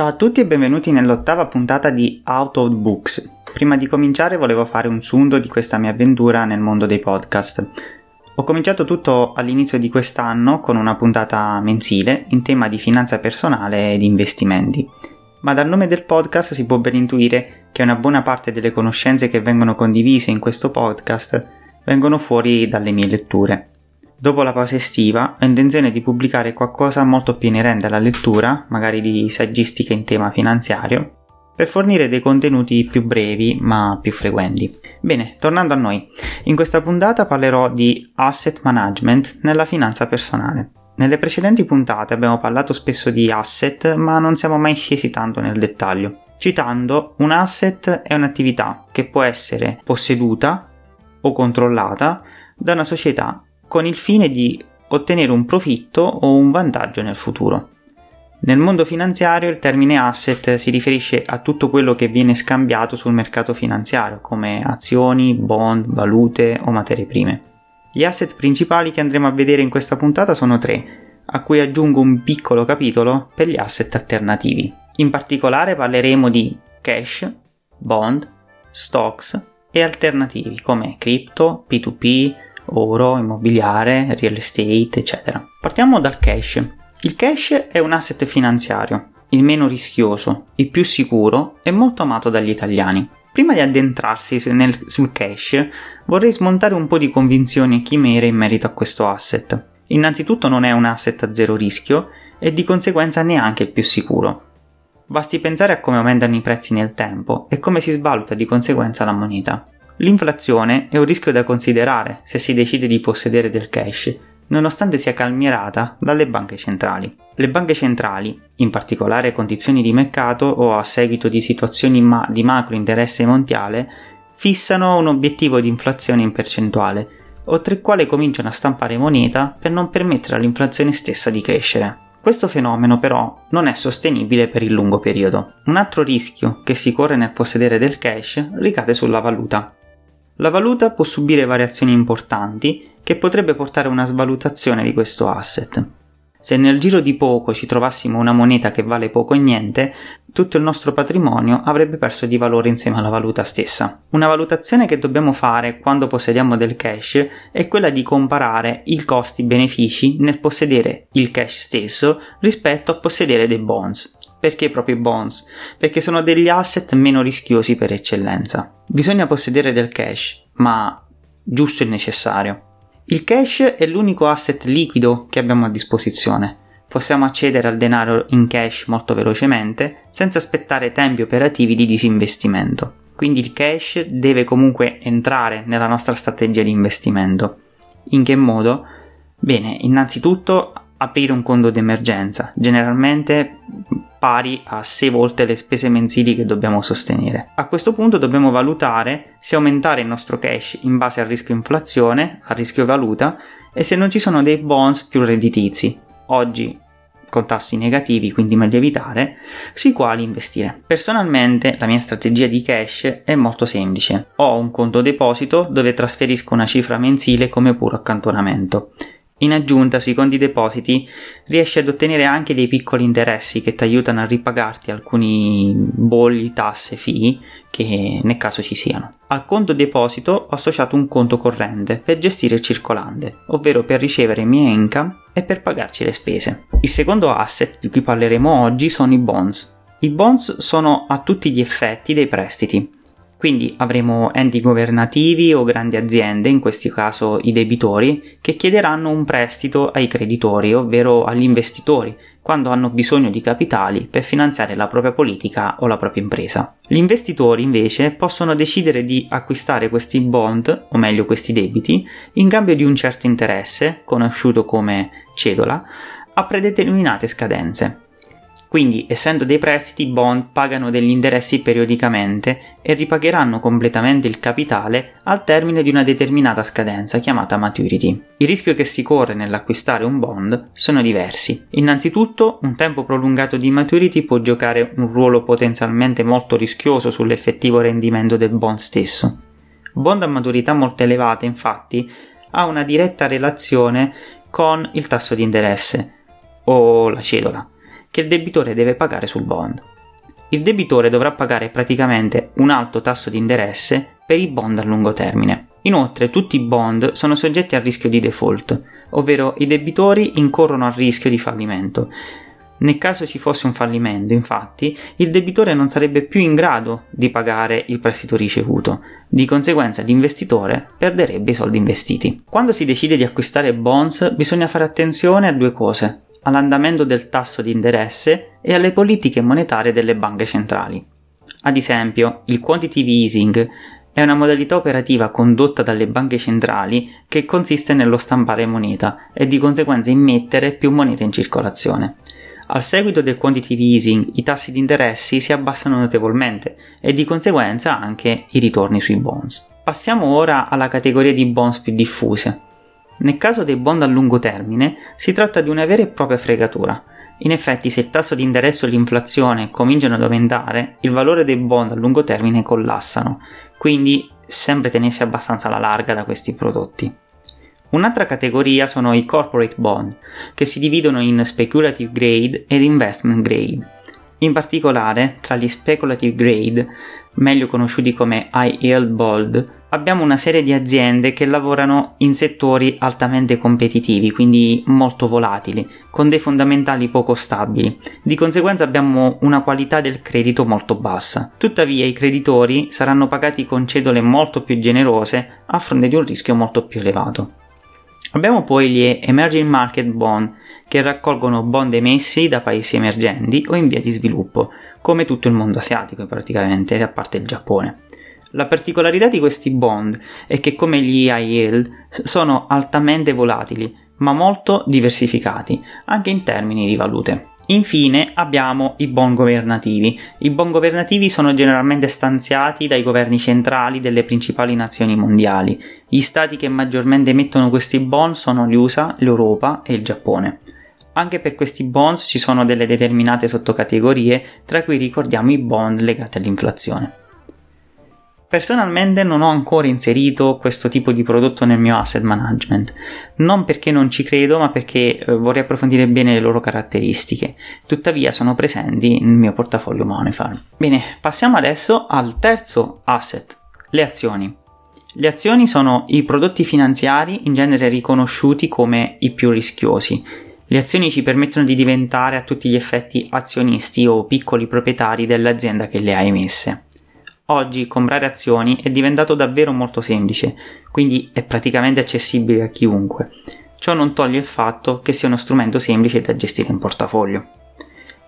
Ciao a tutti e benvenuti nell'ottava puntata di Out of Books. Prima di cominciare volevo fare un sunto di questa mia avventura nel mondo dei podcast. Ho cominciato tutto all'inizio di quest'anno con una puntata mensile in tema di finanza personale e di investimenti. Ma dal nome del podcast si può ben intuire che una buona parte delle conoscenze che vengono condivise in questo podcast vengono fuori dalle mie letture. Dopo la pausa estiva ho intenzione di pubblicare qualcosa molto più inerente alla lettura, magari di saggistica in tema finanziario, per fornire dei contenuti più brevi ma più frequenti. Bene, tornando a noi, in questa puntata parlerò di asset management nella finanza personale. Nelle precedenti puntate abbiamo parlato spesso di asset, ma non siamo mai scesi tanto nel dettaglio. Citando, un asset è un'attività che può essere posseduta o controllata da una società con il fine di ottenere un profitto o un vantaggio nel futuro. Nel mondo finanziario il termine asset si riferisce a tutto quello che viene scambiato sul mercato finanziario, come azioni, bond, valute o materie prime. Gli asset principali che andremo a vedere in questa puntata sono tre, a cui aggiungo un piccolo capitolo per gli asset alternativi. In particolare parleremo di cash, bond, stocks e alternativi come cripto, P2P, oro, immobiliare, real estate, eccetera. Partiamo dal cash. Il cash è un asset finanziario, il meno rischioso, il più sicuro e molto amato dagli italiani. Prima di addentrarsi nel, sul cash, vorrei smontare un po' di convinzioni e chimere in merito a questo asset. Innanzitutto non è un asset a zero rischio e di conseguenza neanche il più sicuro. Basti pensare a come aumentano i prezzi nel tempo e come si svaluta di conseguenza la moneta. L'inflazione è un rischio da considerare se si decide di possedere del cash, nonostante sia calmierata dalle banche centrali. Le banche centrali, in particolare a condizioni di mercato o a seguito di situazioni ma- di macro interesse mondiale, fissano un obiettivo di inflazione in percentuale, oltre il quale cominciano a stampare moneta per non permettere all'inflazione stessa di crescere. Questo fenomeno però non è sostenibile per il lungo periodo. Un altro rischio che si corre nel possedere del cash ricade sulla valuta. La valuta può subire variazioni importanti che potrebbe portare a una svalutazione di questo asset. Se nel giro di poco ci trovassimo una moneta che vale poco e niente, tutto il nostro patrimonio avrebbe perso di valore insieme alla valuta stessa. Una valutazione che dobbiamo fare quando possediamo del cash è quella di comparare i costi-benefici nel possedere il cash stesso rispetto a possedere dei bonds. Perché proprio i bonds? Perché sono degli asset meno rischiosi per eccellenza. Bisogna possedere del cash, ma giusto e necessario. Il cash è l'unico asset liquido che abbiamo a disposizione. Possiamo accedere al denaro in cash molto velocemente senza aspettare tempi operativi di disinvestimento. Quindi il cash deve comunque entrare nella nostra strategia di investimento. In che modo? Bene, innanzitutto aprire un conto d'emergenza, generalmente pari a 6 volte le spese mensili che dobbiamo sostenere. A questo punto dobbiamo valutare se aumentare il nostro cash in base al rischio inflazione, al rischio valuta e se non ci sono dei bonds più redditizi, oggi con tassi negativi, quindi meglio evitare, sui quali investire. Personalmente la mia strategia di cash è molto semplice. Ho un conto deposito dove trasferisco una cifra mensile come puro accantonamento in aggiunta, sui conti depositi riesci ad ottenere anche dei piccoli interessi che ti aiutano a ripagarti alcuni bolli, tasse, fee che nel caso ci siano. Al conto deposito ho associato un conto corrente per gestire il circolante, ovvero per ricevere i miei income e per pagarci le spese. Il secondo asset di cui parleremo oggi sono i bonds. I bonds sono a tutti gli effetti dei prestiti quindi avremo enti governativi o grandi aziende, in questo caso i debitori, che chiederanno un prestito ai creditori, ovvero agli investitori, quando hanno bisogno di capitali per finanziare la propria politica o la propria impresa. Gli investitori invece possono decidere di acquistare questi bond, o meglio questi debiti, in cambio di un certo interesse, conosciuto come cedola, a predeterminate scadenze. Quindi, essendo dei prestiti, i bond pagano degli interessi periodicamente e ripagheranno completamente il capitale al termine di una determinata scadenza chiamata maturity. Il rischio che si corre nell'acquistare un bond sono diversi. Innanzitutto, un tempo prolungato di maturity può giocare un ruolo potenzialmente molto rischioso sull'effettivo rendimento del bond stesso. Bond a maturità molto elevata, infatti, ha una diretta relazione con il tasso di interesse o la cedola che il debitore deve pagare sul bond. il debitore dovrà pagare praticamente un alto tasso di interesse per i bond a lungo termine. Inoltre tutti i bond sono soggetti al rischio di default, ovvero i debitori incorrono al rischio di fallimento. Nel caso ci fosse un fallimento, infatti, il debitore non sarebbe più in grado di pagare il prestito ricevuto, di conseguenza l'investitore perderebbe i soldi investiti. Quando si decide di acquistare bonds bisogna fare attenzione a due cose, all'andamento del tasso di interesse e alle politiche monetarie delle banche centrali. Ad esempio, il quantitative easing è una modalità operativa condotta dalle banche centrali che consiste nello stampare moneta e di conseguenza immettere più moneta in circolazione. Al seguito del quantitative easing i tassi di interessi si abbassano notevolmente e di conseguenza anche i ritorni sui bonds. Passiamo ora alla categoria di bonds più diffuse. Nel caso dei bond a lungo termine si tratta di una vera e propria fregatura. In effetti se il tasso di interesse o l'inflazione cominciano ad aumentare, il valore dei bond a lungo termine collassano, quindi sempre tenersi abbastanza alla larga da questi prodotti. Un'altra categoria sono i corporate bond, che si dividono in speculative grade ed investment grade. In particolare, tra gli speculative grade, meglio conosciuti come high yield bond, abbiamo una serie di aziende che lavorano in settori altamente competitivi, quindi molto volatili, con dei fondamentali poco stabili. Di conseguenza abbiamo una qualità del credito molto bassa. Tuttavia i creditori saranno pagati con cedole molto più generose a fronte di un rischio molto più elevato. Abbiamo poi gli Emerging Market Bond, che raccolgono bond emessi da paesi emergenti o in via di sviluppo, come tutto il mondo asiatico praticamente, a parte il Giappone. La particolarità di questi bond è che come gli high sono altamente volatili, ma molto diversificati, anche in termini di valute. Infine abbiamo i bond governativi. I bond governativi sono generalmente stanziati dai governi centrali delle principali nazioni mondiali. Gli stati che maggiormente emettono questi bond sono gli USA, l'Europa e il Giappone. Anche per questi bonds ci sono delle determinate sottocategorie, tra cui ricordiamo i bond legati all'inflazione. Personalmente non ho ancora inserito questo tipo di prodotto nel mio asset management, non perché non ci credo, ma perché eh, vorrei approfondire bene le loro caratteristiche. Tuttavia sono presenti nel mio portafoglio Moneyfarm. Bene, passiamo adesso al terzo asset, le azioni. Le azioni sono i prodotti finanziari in genere riconosciuti come i più rischiosi. Le azioni ci permettono di diventare a tutti gli effetti azionisti o piccoli proprietari dell'azienda che le ha emesse. Oggi comprare azioni è diventato davvero molto semplice, quindi è praticamente accessibile a chiunque. Ciò non toglie il fatto che sia uno strumento semplice da gestire in portafoglio.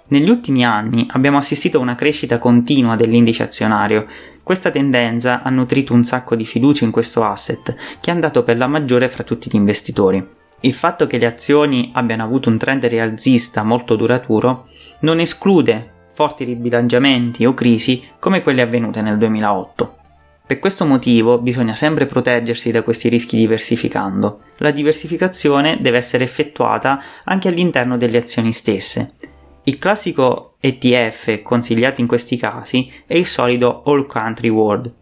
Negli ultimi anni abbiamo assistito a una crescita continua dell'indice azionario. Questa tendenza ha nutrito un sacco di fiducia in questo asset, che è andato per la maggiore fra tutti gli investitori. Il fatto che le azioni abbiano avuto un trend rialzista molto duraturo non esclude forti ribilanciamenti o crisi come quelle avvenute nel 2008. Per questo motivo bisogna sempre proteggersi da questi rischi diversificando. La diversificazione deve essere effettuata anche all'interno delle azioni stesse. Il classico ETF consigliato in questi casi è il solido All Country World.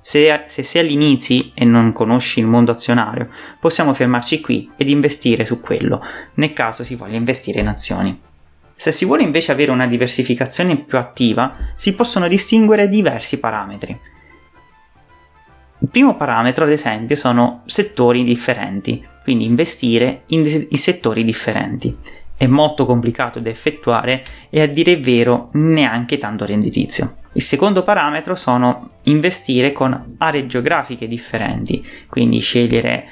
Se, se sei all'inizio e non conosci il mondo azionario, possiamo fermarci qui ed investire su quello, nel caso si voglia investire in azioni. Se si vuole invece avere una diversificazione più attiva, si possono distinguere diversi parametri. Il primo parametro, ad esempio, sono settori differenti, quindi investire in, in settori differenti. È molto complicato da effettuare e a dire il vero neanche tanto redditizio. Il secondo parametro sono investire con aree geografiche differenti, quindi scegliere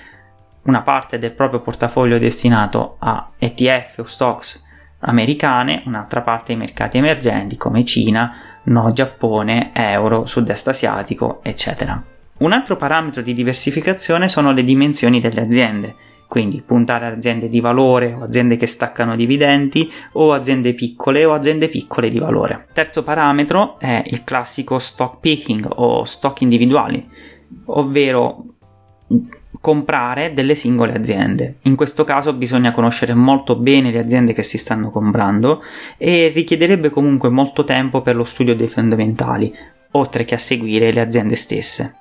una parte del proprio portafoglio destinato a ETF o stocks americane, un'altra parte ai mercati emergenti come Cina, no Giappone, euro, sud-est asiatico, eccetera. Un altro parametro di diversificazione sono le dimensioni delle aziende, quindi puntare a aziende di valore o aziende che staccano dividendi o aziende piccole o aziende piccole di valore. Terzo parametro è il classico stock picking o stock individuali, ovvero comprare delle singole aziende. In questo caso bisogna conoscere molto bene le aziende che si stanno comprando e richiederebbe comunque molto tempo per lo studio dei fondamentali, oltre che a seguire le aziende stesse.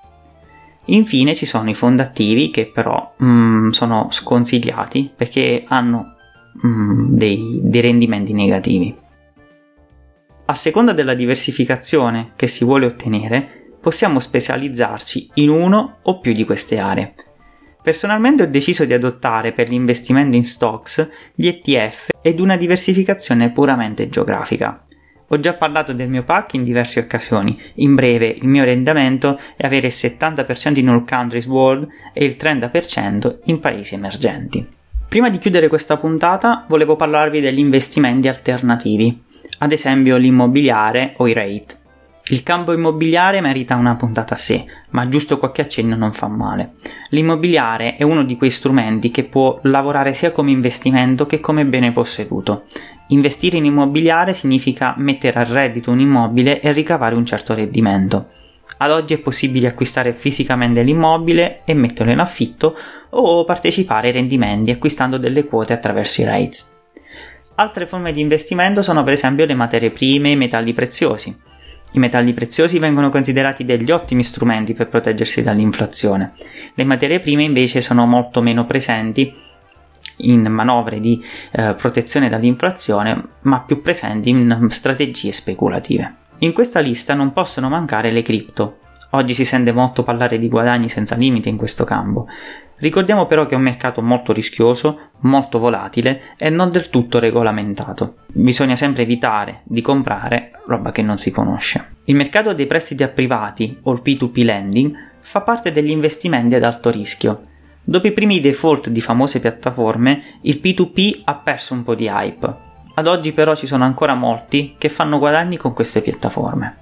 Infine ci sono i fondi attivi che però mm, sono sconsigliati perché hanno mm, dei, dei rendimenti negativi. A seconda della diversificazione che si vuole ottenere, possiamo specializzarci in uno o più di queste aree. Personalmente ho deciso di adottare per l'investimento in stocks gli ETF ed una diversificazione puramente geografica. Ho già parlato del mio pack in diverse occasioni. In breve, il mio orientamento è avere il 70% in all countries world e il 30% in paesi emergenti. Prima di chiudere questa puntata, volevo parlarvi degli investimenti alternativi, ad esempio l'immobiliare o i rate. Il campo immobiliare merita una puntata a sé, ma giusto qualche accenno non fa male. L'immobiliare è uno di quei strumenti che può lavorare sia come investimento che come bene posseduto. Investire in immobiliare significa mettere a reddito un immobile e ricavare un certo rendimento. Ad oggi è possibile acquistare fisicamente l'immobile e metterlo in affitto o partecipare ai rendimenti acquistando delle quote attraverso i REITs. Altre forme di investimento sono per esempio le materie prime e i metalli preziosi. I metalli preziosi vengono considerati degli ottimi strumenti per proteggersi dall'inflazione. Le materie prime invece sono molto meno presenti in manovre di eh, protezione dall'inflazione, ma più presenti in strategie speculative. In questa lista non possono mancare le cripto. Oggi si sente molto parlare di guadagni senza limite in questo campo. Ricordiamo però che è un mercato molto rischioso, molto volatile e non del tutto regolamentato. Bisogna sempre evitare di comprare roba che non si conosce. Il mercato dei prestiti a privati, o il P2P lending, fa parte degli investimenti ad alto rischio. Dopo i primi default di famose piattaforme, il P2P ha perso un po' di hype. Ad oggi però ci sono ancora molti che fanno guadagni con queste piattaforme.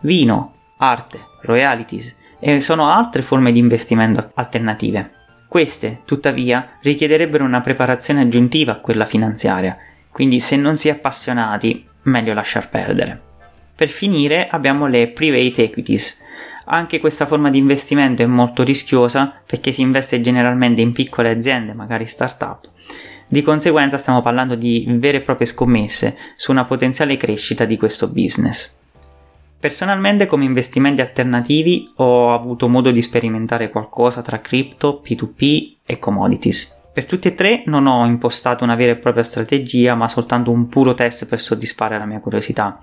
Vino, arte, royalties e sono altre forme di investimento alternative. Queste, tuttavia, richiederebbero una preparazione aggiuntiva a quella finanziaria, quindi se non si è appassionati, meglio lasciar perdere. Per finire abbiamo le private equities. Anche questa forma di investimento è molto rischiosa perché si investe generalmente in piccole aziende, magari start-up. Di conseguenza stiamo parlando di vere e proprie scommesse su una potenziale crescita di questo business. Personalmente come investimenti alternativi ho avuto modo di sperimentare qualcosa tra crypto, P2P e commodities. Per tutti e tre non ho impostato una vera e propria strategia, ma soltanto un puro test per soddisfare la mia curiosità.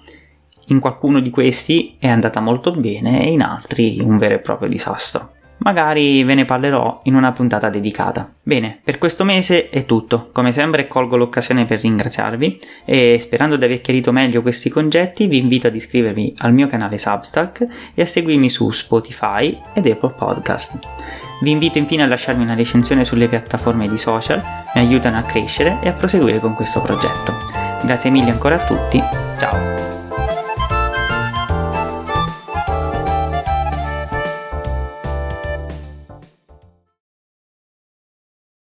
In qualcuno di questi è andata molto bene e in altri un vero e proprio disastro. Magari ve ne parlerò in una puntata dedicata. Bene, per questo mese è tutto. Come sempre colgo l'occasione per ringraziarvi e sperando di aver chiarito meglio questi concetti vi invito ad iscrivervi al mio canale Substack e a seguirmi su Spotify ed Apple Podcast. Vi invito infine a lasciarmi una recensione sulle piattaforme di social, mi aiutano a crescere e a proseguire con questo progetto. Grazie mille ancora a tutti, ciao!